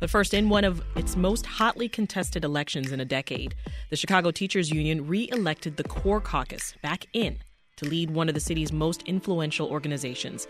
But first, in one of its most hotly contested elections in a decade, the Chicago Teachers Union re elected the CORE Caucus back in to lead one of the city's most influential organizations.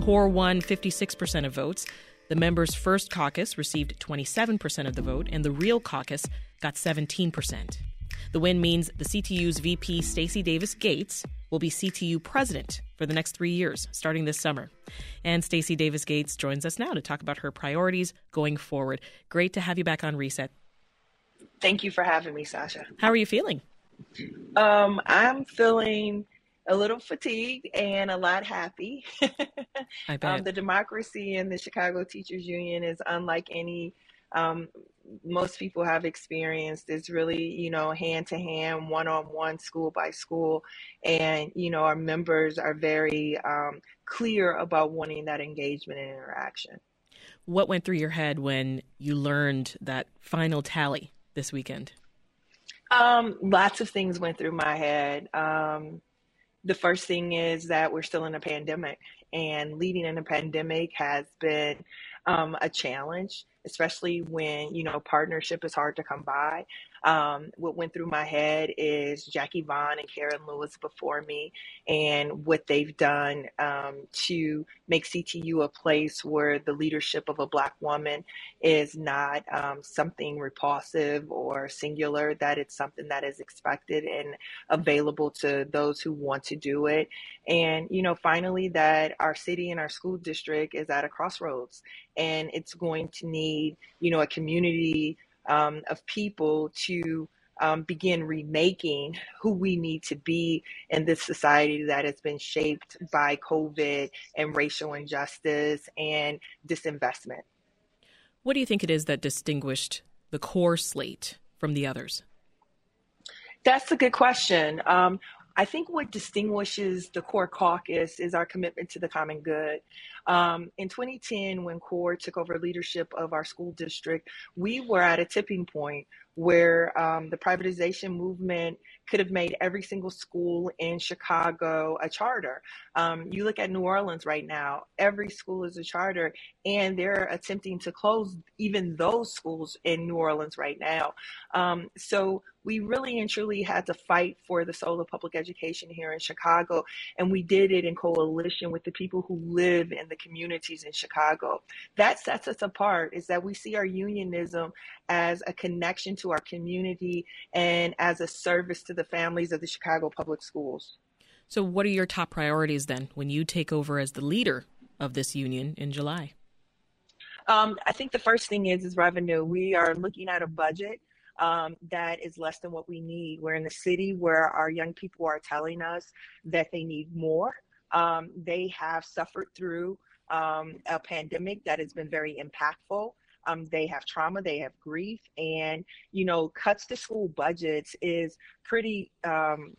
CORE won 56% of votes. The Members First caucus received 27% of the vote, and the real caucus got 17%. The win means the CTU's VP, Stacy Davis Gates, will be CTU president for the next three years, starting this summer. And Stacy Davis Gates joins us now to talk about her priorities going forward. Great to have you back on Reset. Thank you for having me, Sasha. How are you feeling? Um, I'm feeling a little fatigued and a lot happy. I bet. Um, the democracy in the Chicago Teachers Union is unlike any um, most people have experienced is really, you know, hand to hand, one on one, school by school. And, you know, our members are very um, clear about wanting that engagement and interaction. What went through your head when you learned that final tally this weekend? Um, lots of things went through my head. Um, the first thing is that we're still in a pandemic, and leading in a pandemic has been um, a challenge especially when you know partnership is hard to come by um, what went through my head is Jackie Vaughn and Karen Lewis before me and what they've done um, to make CTU a place where the leadership of a Black woman is not um, something repulsive or singular, that it's something that is expected and available to those who want to do it. And, you know, finally, that our city and our school district is at a crossroads and it's going to need, you know, a community um, of people to um, begin remaking who we need to be in this society that has been shaped by COVID and racial injustice and disinvestment. What do you think it is that distinguished the core slate from the others? That's a good question. Um, I think what distinguishes the core caucus is our commitment to the common good. Um, in 2010, when CORE took over leadership of our school district, we were at a tipping point where um, the privatization movement could have made every single school in Chicago a charter. Um, you look at New Orleans right now, every school is a charter, and they're attempting to close even those schools in New Orleans right now. Um, so we really and truly had to fight for the soul of public education here in Chicago, and we did it in coalition with the people who live in the communities in Chicago. That sets us apart is that we see our unionism as a connection to our community and as a service to the families of the Chicago public schools. So, what are your top priorities then when you take over as the leader of this union in July? Um, I think the first thing is is revenue. We are looking at a budget um, that is less than what we need. We're in a city where our young people are telling us that they need more. Um, they have suffered through um, a pandemic that has been very impactful. Um, they have trauma, they have grief, and you know, cuts to school budgets is pretty. Um,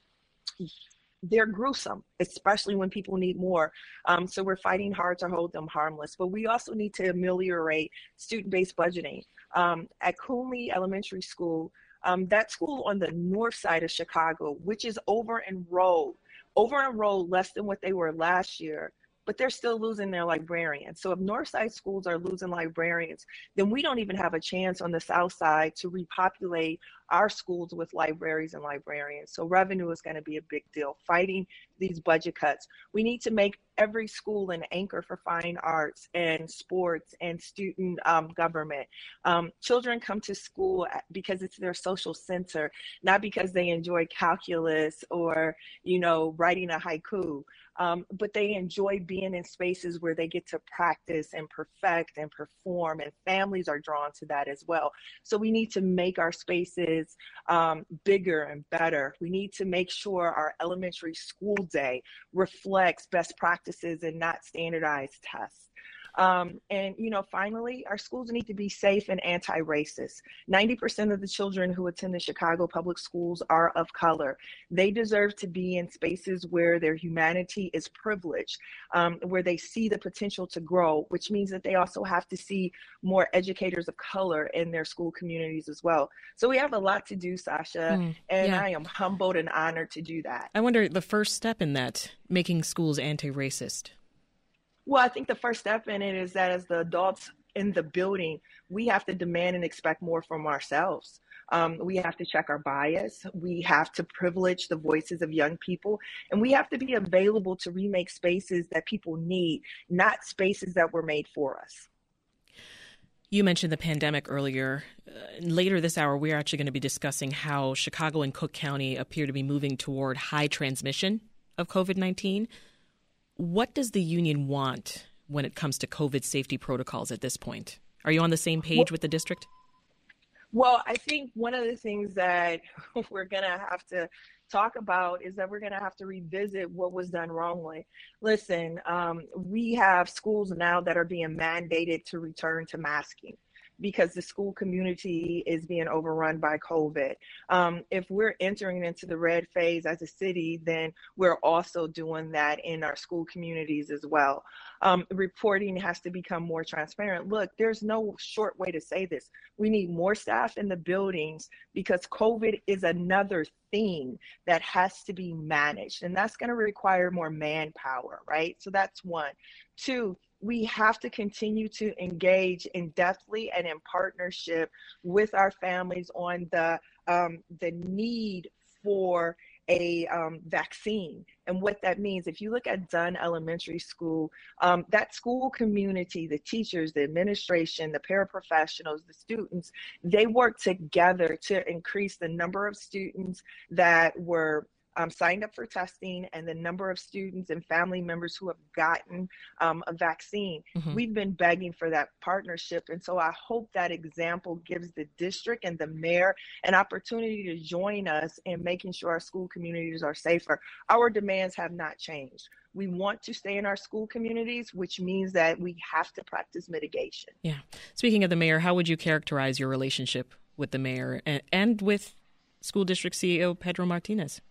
they're gruesome, especially when people need more. Um, so we're fighting hard to hold them harmless. But we also need to ameliorate student-based budgeting. Um, at Coonley Elementary School, um, that school on the north side of Chicago, which is over enrolled, over enrolled less than what they were last year but they're still losing their librarians. So if north side schools are losing librarians, then we don't even have a chance on the south side to repopulate our schools with libraries and librarians. So revenue is going to be a big deal. Fighting these budget cuts. We need to make every school an anchor for fine arts and sports and student um, government. Um, children come to school because it's their social center, not because they enjoy calculus or, you know, writing a haiku. Um, but they enjoy being in spaces where they get to practice and perfect and perform, and families are drawn to that as well. So we need to make our spaces um, bigger and better. We need to make sure our elementary school day reflects best practices and not standardized tests. Um, and, you know, finally, our schools need to be safe and anti racist. 90% of the children who attend the Chicago public schools are of color. They deserve to be in spaces where their humanity is privileged, um, where they see the potential to grow, which means that they also have to see more educators of color in their school communities as well. So we have a lot to do, Sasha, mm, and yeah. I am humbled and honored to do that. I wonder the first step in that, making schools anti racist. Well, I think the first step in it is that as the adults in the building, we have to demand and expect more from ourselves. Um, we have to check our bias. We have to privilege the voices of young people. And we have to be available to remake spaces that people need, not spaces that were made for us. You mentioned the pandemic earlier. Uh, later this hour, we're actually going to be discussing how Chicago and Cook County appear to be moving toward high transmission of COVID 19. What does the union want when it comes to COVID safety protocols at this point? Are you on the same page well, with the district? Well, I think one of the things that we're going to have to talk about is that we're going to have to revisit what was done wrongly. Listen, um, we have schools now that are being mandated to return to masking because the school community is being overrun by COVID. Um, if we're entering into the red phase as a city, then we're also doing that in our school communities as well. Um, reporting has to become more transparent. Look, there's no short way to say this. We need more staff in the buildings because COVID is another thing that has to be managed, and that's going to require more manpower, right? So that's one. Two, we have to continue to engage in depthly and in partnership with our families on the um, the need for a um, vaccine and what that means. If you look at Dunne Elementary School, um, that school community, the teachers, the administration, the paraprofessionals, the students, they work together to increase the number of students that were um, signed up for testing and the number of students and family members who have gotten um, a vaccine. Mm-hmm. We've been begging for that partnership. And so I hope that example gives the district and the mayor an opportunity to join us in making sure our school communities are safer. Our demands have not changed. We want to stay in our school communities, which means that we have to practice mitigation. Yeah. Speaking of the mayor, how would you characterize your relationship with the mayor and, and with school district CEO Pedro Martinez?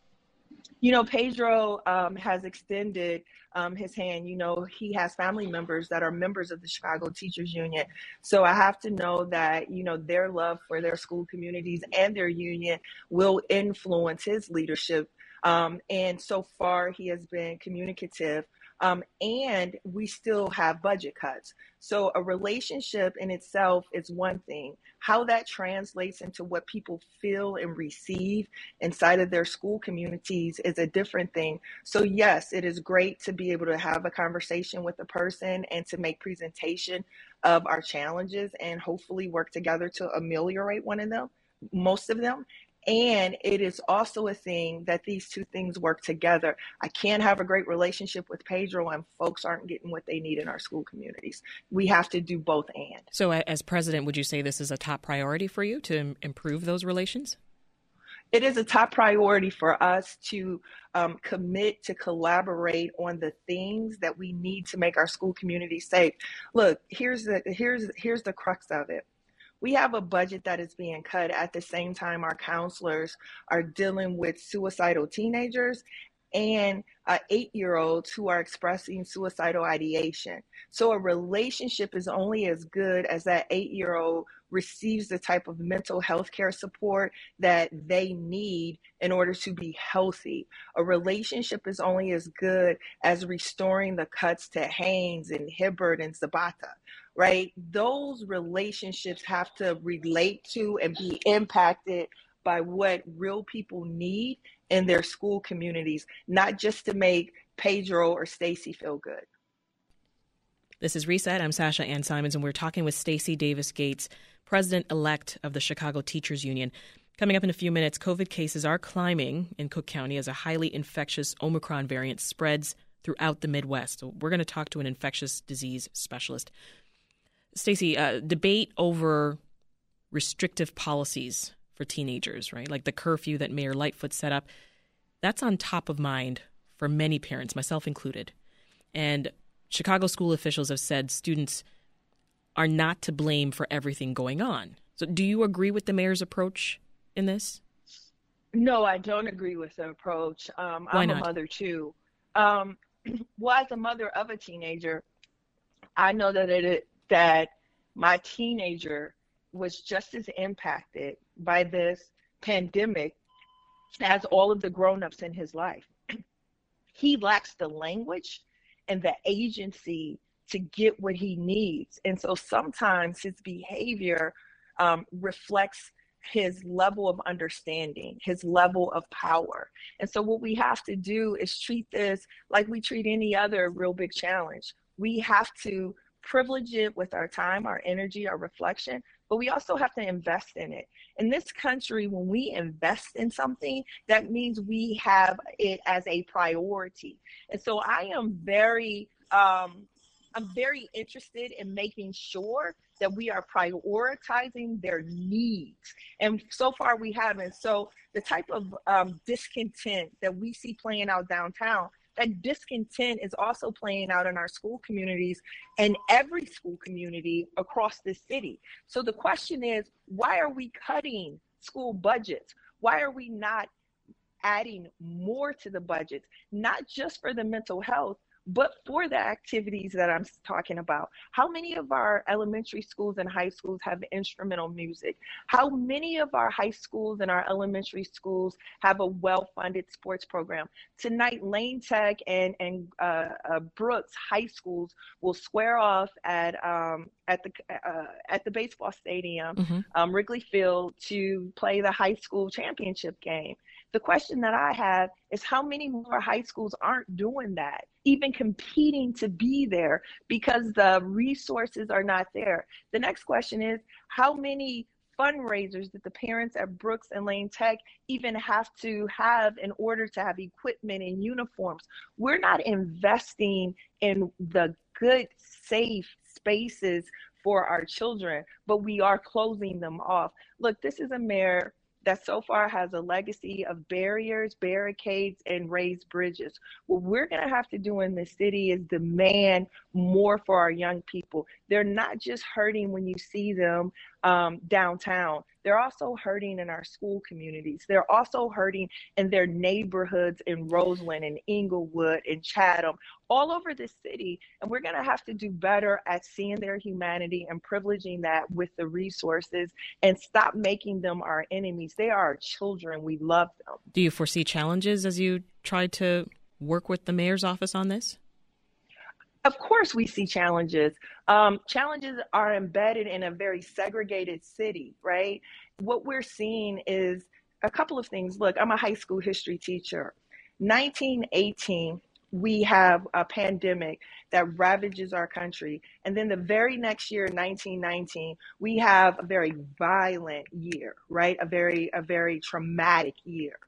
You know, Pedro um, has extended um, his hand. You know, he has family members that are members of the Chicago Teachers Union. So I have to know that, you know, their love for their school communities and their union will influence his leadership. Um, and so far, he has been communicative um, and we still have budget cuts. So a relationship in itself is one thing. How that translates into what people feel and receive inside of their school communities is a different thing. So yes, it is great to be able to have a conversation with a person and to make presentation of our challenges and hopefully work together to ameliorate one of them most of them and it is also a thing that these two things work together. I can't have a great relationship with Pedro and folks aren't getting what they need in our school communities. We have to do both and. So, as president, would you say this is a top priority for you to improve those relations? It is a top priority for us to um, commit to collaborate on the things that we need to make our school community safe. Look, here's the here's here's the crux of it we have a budget that is being cut at the same time our counselors are dealing with suicidal teenagers and uh, eight year olds who are expressing suicidal ideation. So a relationship is only as good as that eight year old receives the type of mental health care support that they need in order to be healthy. A relationship is only as good as restoring the cuts to Haines and Hibbard and Zapata right? Those relationships have to relate to and be impacted by what real people need in their school communities, not just to make Pedro or Stacy feel good. This is Reset. I'm Sasha Ann Simons, and we're talking with Stacy Davis Gates, president elect of the Chicago Teachers Union. Coming up in a few minutes, COVID cases are climbing in Cook County as a highly infectious Omicron variant spreads throughout the Midwest. So we're going to talk to an infectious disease specialist. Stacy, uh, debate over restrictive policies for teenagers, right? Like the curfew that Mayor Lightfoot set up. That's on top of mind for many parents, myself included. And Chicago school officials have said students are not to blame for everything going on. So, do you agree with the mayor's approach in this? No, I don't agree with the approach. Um, Why I'm not? a mother too. Um, well, as a mother of a teenager, I know that it that my teenager was just as impacted by this pandemic as all of the grown-ups in his life. he lacks the language and the agency to get what he needs. And so sometimes his behavior um, reflects his level of understanding, his level of power. And so, what we have to do is treat this like we treat any other real big challenge. We have to privilege it with our time, our energy, our reflection, but we also have to invest in it. In this country, when we invest in something, that means we have it as a priority. And so, I am very, um, I'm very interested in making sure that we are prioritizing their needs. And so far we haven't. So the type of um, discontent that we see playing out downtown, that discontent is also playing out in our school communities and every school community across the city. So the question is, why are we cutting school budgets? Why are we not adding more to the budgets, not just for the mental health, but for the activities that I'm talking about. How many of our elementary schools and high schools have instrumental music? How many of our high schools and our elementary schools have a well funded sports program? Tonight, Lane Tech and, and uh, uh, Brooks High Schools will square off at, um, at, the, uh, at the baseball stadium, mm-hmm. um, Wrigley Field, to play the high school championship game. The question that I have is how many more high schools aren't doing that, even competing to be there because the resources are not there? The next question is how many fundraisers that the parents at Brooks and Lane Tech even have to have in order to have equipment and uniforms. We're not investing in the good, safe spaces for our children, but we are closing them off. Look, this is a mayor that so far has a legacy of barriers, barricades, and raised bridges. What we're going to have to do in the city is demand more for our young people. They're not just hurting when you see them um, downtown. They're also hurting in our school communities. They're also hurting in their neighborhoods in Roseland and Englewood and Chatham, all over the city. And we're going to have to do better at seeing their humanity and privileging that with the resources and stop making them our enemies. They are our children. We love them. Do you foresee challenges as you try to work with the mayor's office on this? Of course we see challenges. Um, challenges are embedded in a very segregated city right? What we're seeing is a couple of things. Look i'm a high school history teacher. 1918 we have a pandemic that ravages our country. And then the very next year 1919 we have a very violent year right? A very a very traumatic year.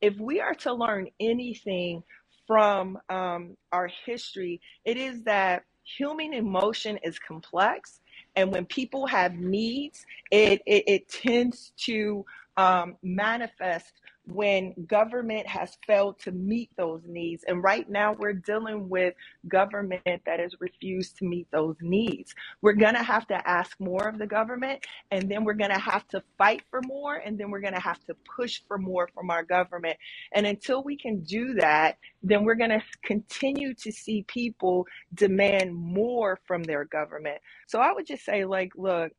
If we are to learn anything from um, our history, it is that human emotion is complex. And when people have needs, it, it, it tends to um, manifest when government has failed to meet those needs. And right now, we're dealing with government that has refused to meet those needs. We're going to have to ask more of the government, and then we're going to have to fight for more, and then we're going to have to push for more from our government. And until we can do that, then we're going to continue to see people demand more from their government. So I would just say, like, look,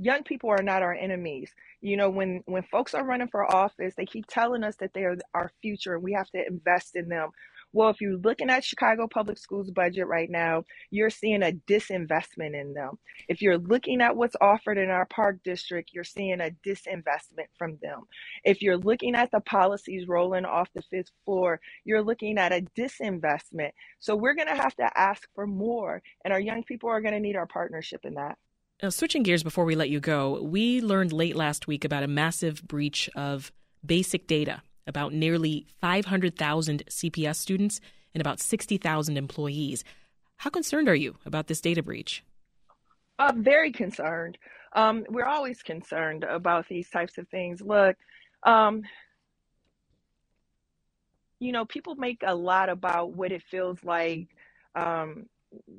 young people are not our enemies. You know when when folks are running for office they keep telling us that they are our future and we have to invest in them. Well if you're looking at chicago public schools budget right now you're seeing a disinvestment in them. If you're looking at what's offered in our park district you're seeing a disinvestment from them. If you're looking at the policies rolling off the fifth floor you're looking at a disinvestment. So we're going to have to ask for more and our young people are going to need our partnership in that now, switching gears before we let you go, we learned late last week about a massive breach of basic data about nearly 500,000 CPS students and about 60,000 employees. How concerned are you about this data breach? I'm uh, very concerned. Um, we're always concerned about these types of things. Look, um, you know, people make a lot about what it feels like um,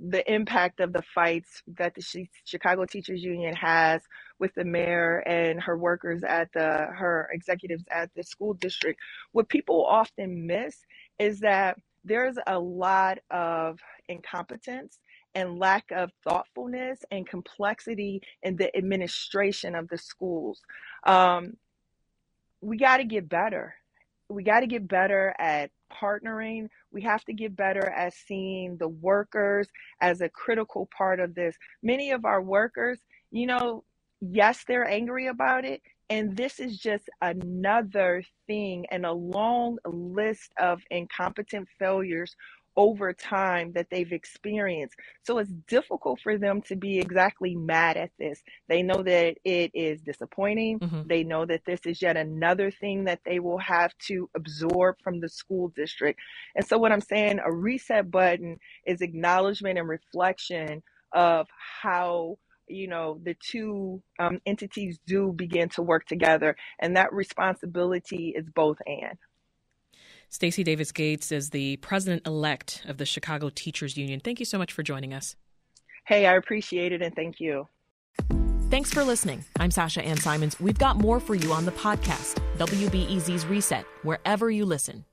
the impact of the fights that the Chicago Teachers Union has with the mayor and her workers at the her executives at the school district. What people often miss is that there's a lot of incompetence and lack of thoughtfulness and complexity in the administration of the schools. Um, we got to get better we got to get better at partnering. We have to get better at seeing the workers as a critical part of this. Many of our workers, you know, yes, they're angry about it. And this is just another thing and a long list of incompetent failures over time that they've experienced. So it's difficult for them to be exactly mad at this. They know that it is disappointing. Mm-hmm. They know that this is yet another thing that they will have to absorb from the school district. And so, what I'm saying, a reset button is acknowledgement and reflection of how you know the two um, entities do begin to work together and that responsibility is both and Stacy Davis Gates is the president elect of the Chicago Teachers Union. Thank you so much for joining us. Hey, I appreciate it and thank you. Thanks for listening. I'm Sasha Ann Simons. We've got more for you on the podcast, WBEZ's Reset, wherever you listen.